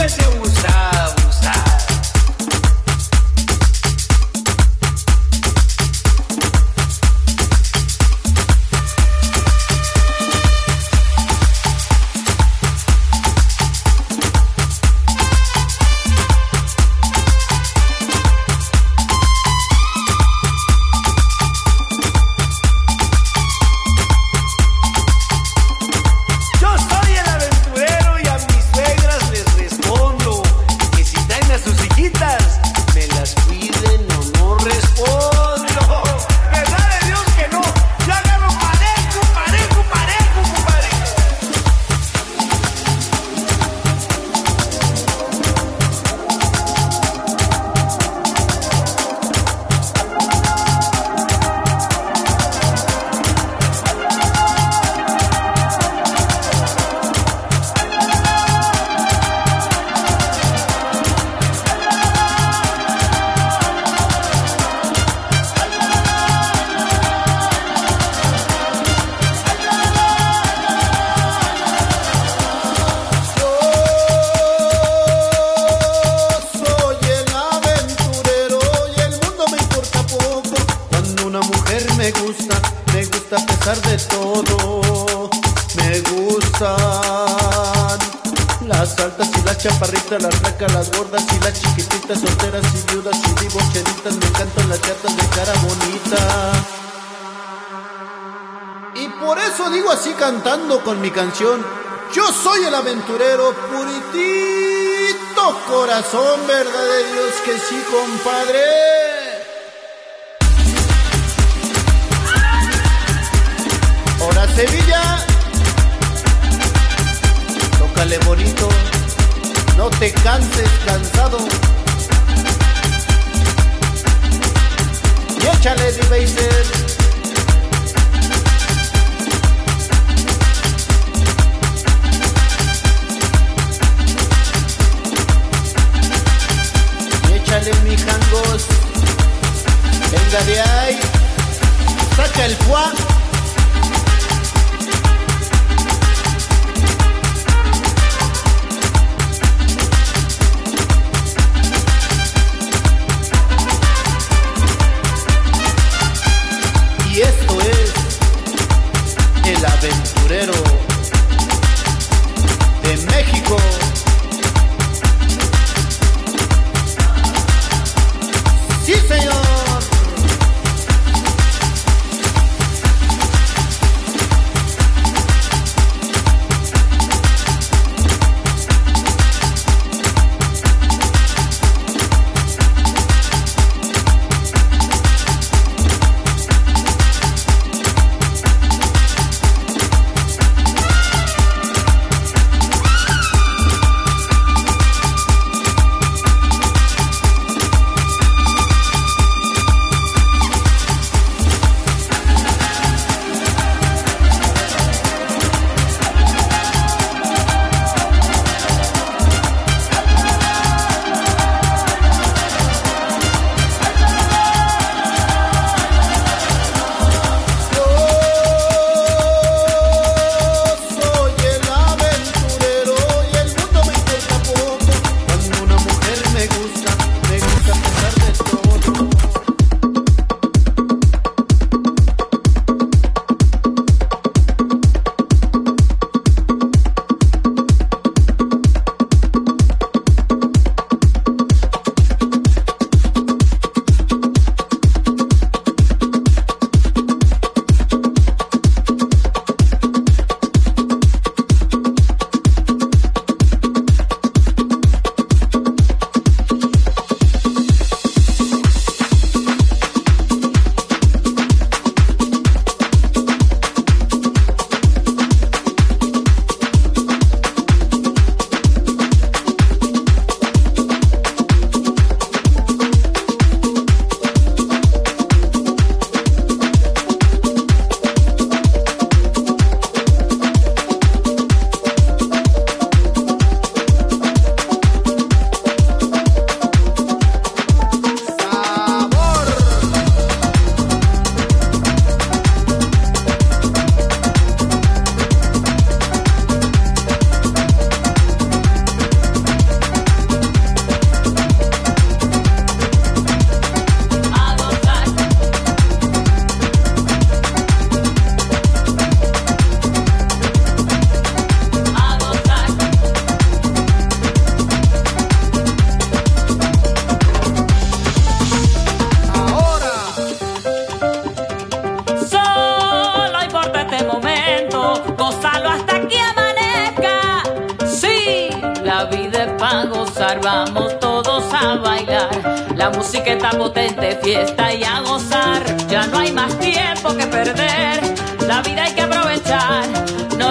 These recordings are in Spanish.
Con canción. Yo soy el aventurero puritito corazón, verdad de Dios que sí, compadre. Ahora Sevilla, tócale bonito, no te canses cansado. Y échale de mi jangos. Venga de ahí. Saca el fuá.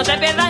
No te pierdas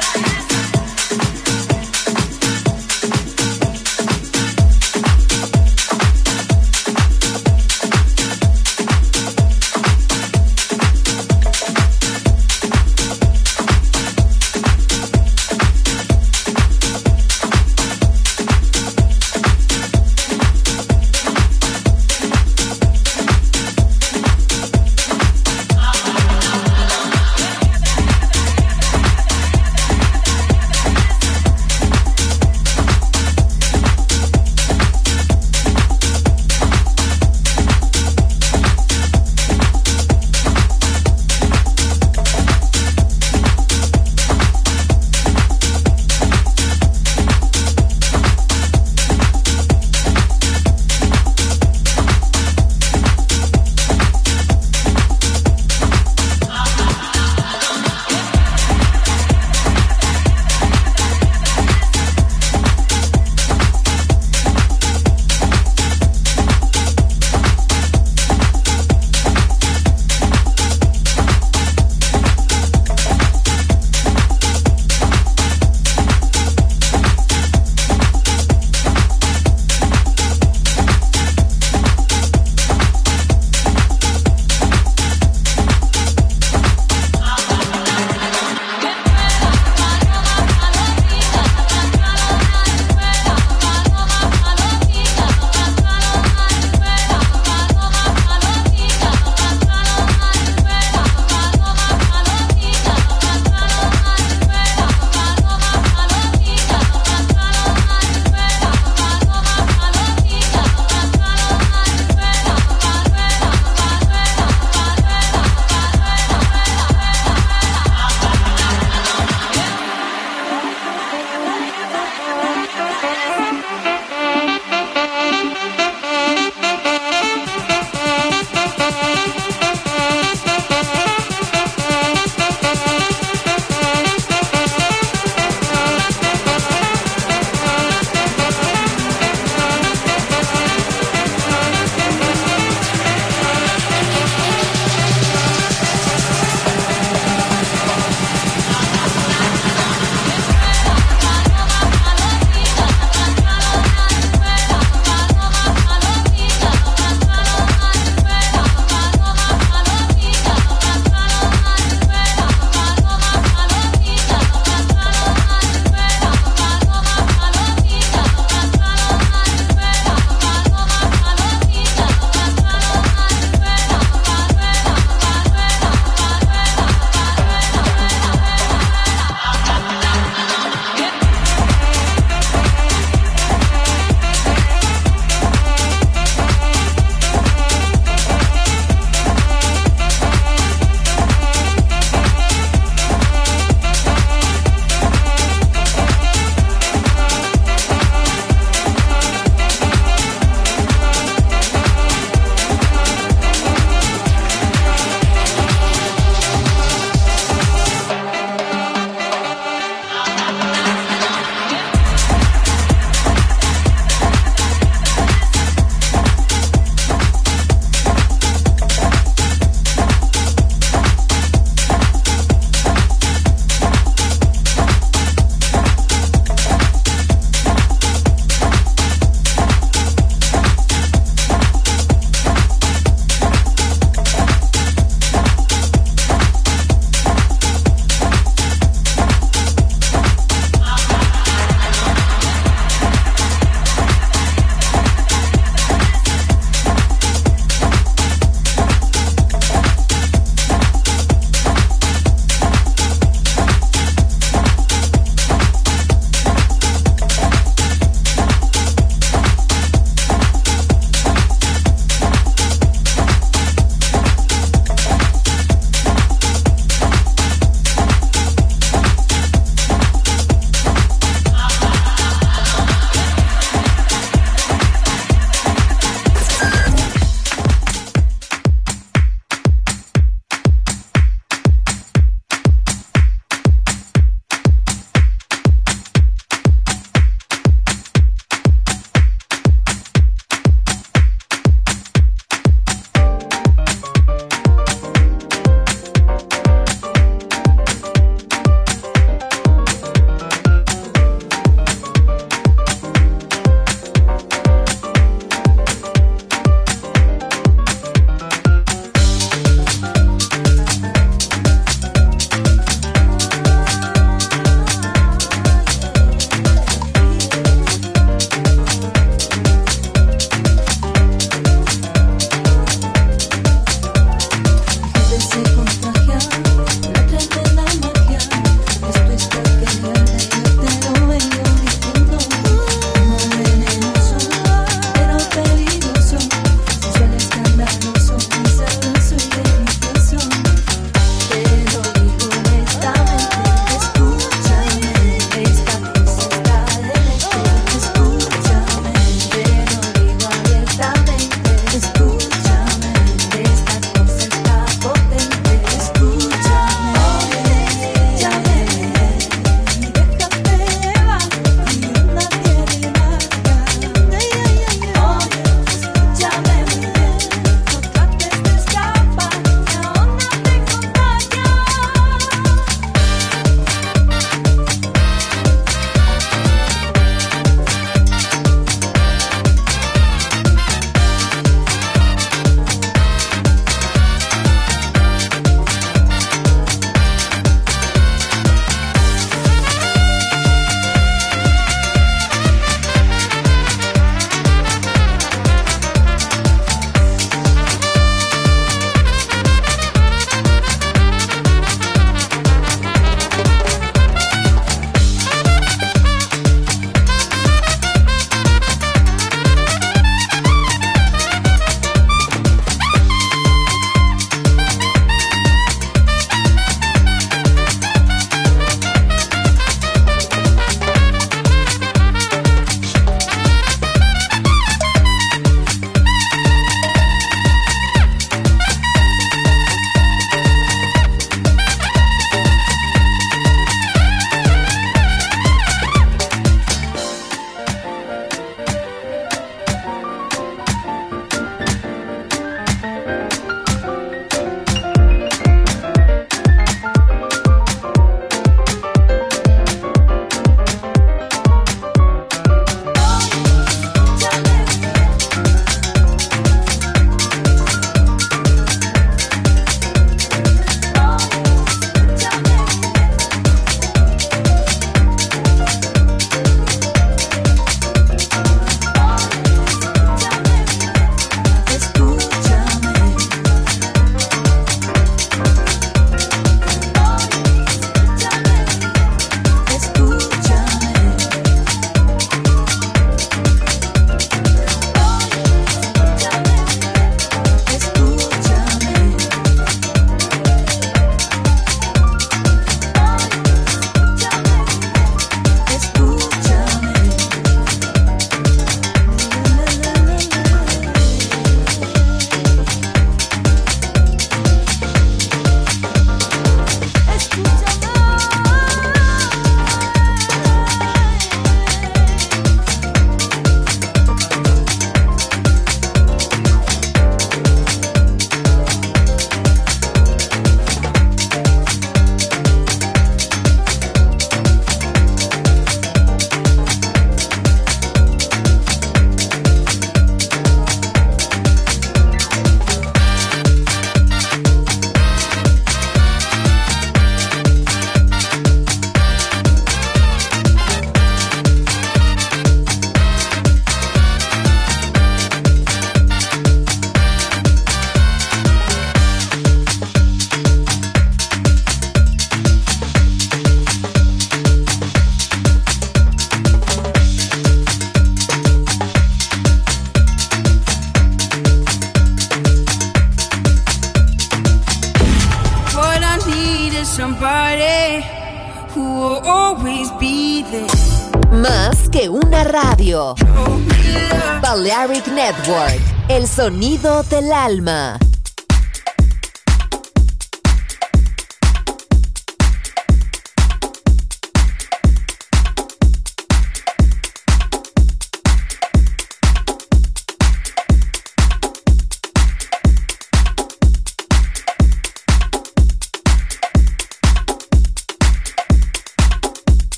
Sonido del alma.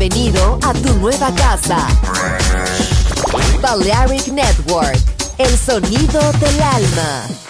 bienvenido a tu nueva casa. Balearic Network, el sonido del alma.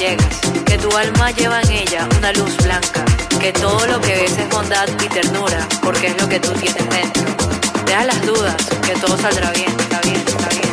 Que tu alma lleva en ella una luz blanca. Que todo lo que ves es bondad y ternura, porque es lo que tú tienes dentro. Deja las dudas, que todo saldrá bien, está bien, está bien.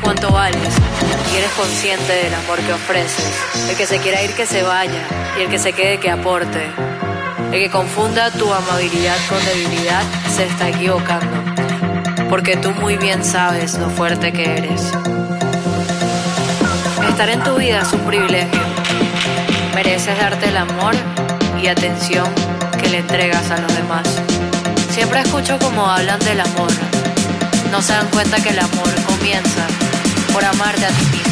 Cuánto vales y eres consciente del amor que ofreces. El que se quiera ir que se vaya y el que se quede que aporte. El que confunda tu amabilidad con debilidad se está equivocando. Porque tú muy bien sabes lo fuerte que eres. Estar en tu vida es un privilegio. Mereces darte el amor y atención que le entregas a los demás. Siempre escucho como hablan del amor. No se dan cuenta que el amor comienza por amarte a ti mismo.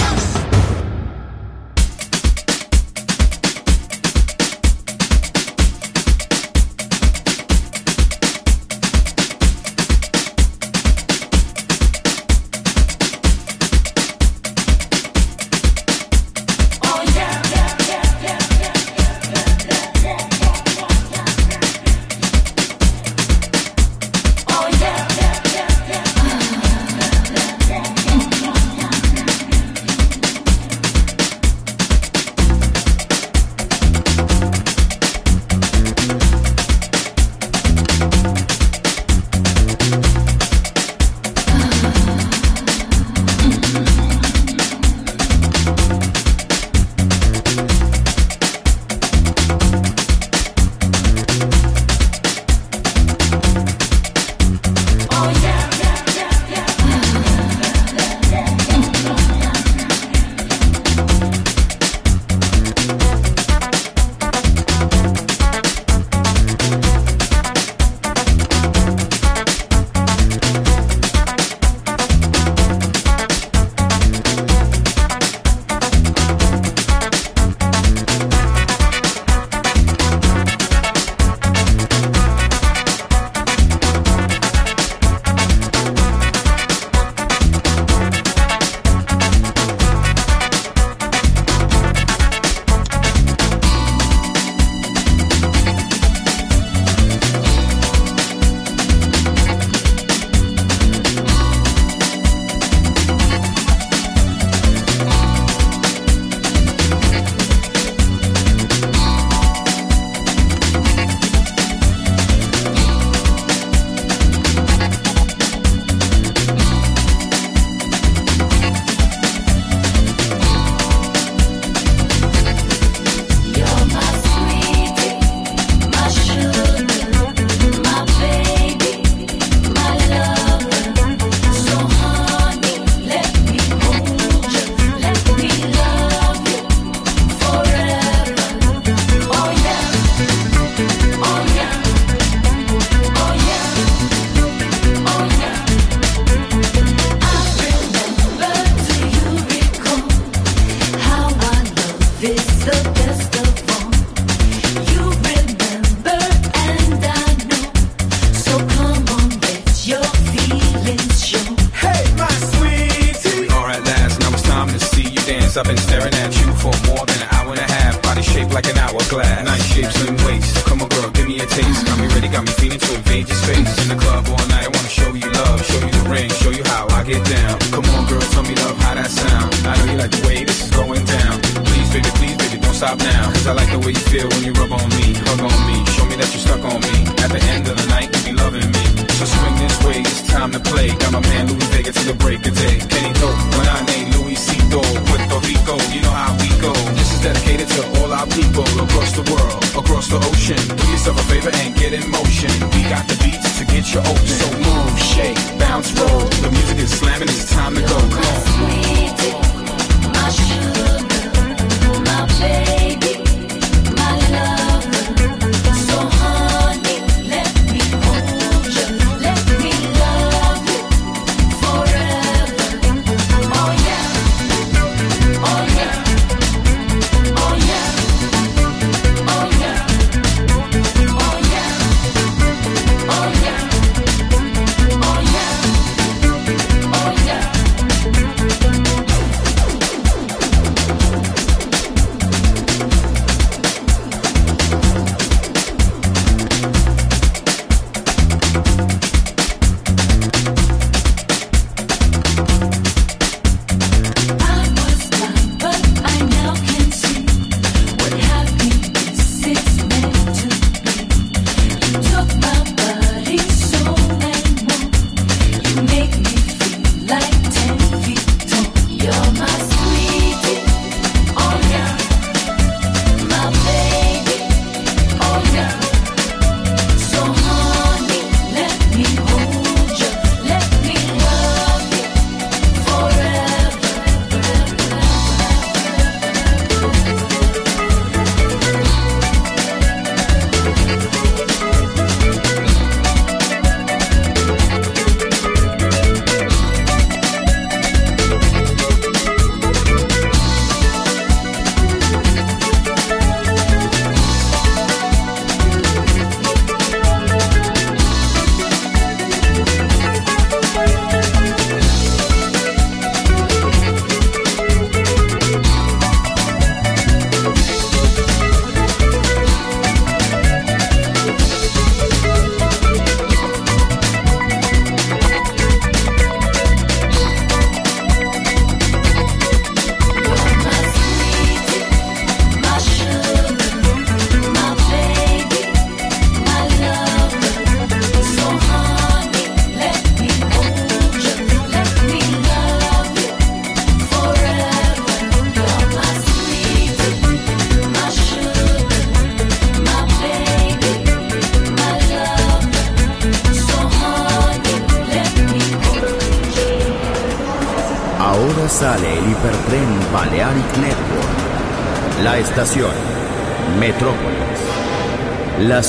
I've been staring at you for more than an hour and a half. Body shaped like an hourglass. Nice shape, slim waist. Come on, girl, give me a taste. Got me ready, got me feeling to invade your space. In the club all night, I wanna show you love, show you the ring, show you how I get down. Come on, girl, tell me love, how that sound. I know you like the way this is going down. Please, baby, please, baby, don't stop now. Cause I like the way you feel when you rub on me, hug on me, show me that you're stuck on me. At the end of the night, you be loving me. So swing this way, it's time to play. Got my man Louis Vega till the break of day. Kenny Dope, when I name Louis C. Dole. our people across the world, across the ocean. Do yourself a favor and get in motion. We got the beats to get you open. So move, shake, bounce, roll. The music is slamming, it's time to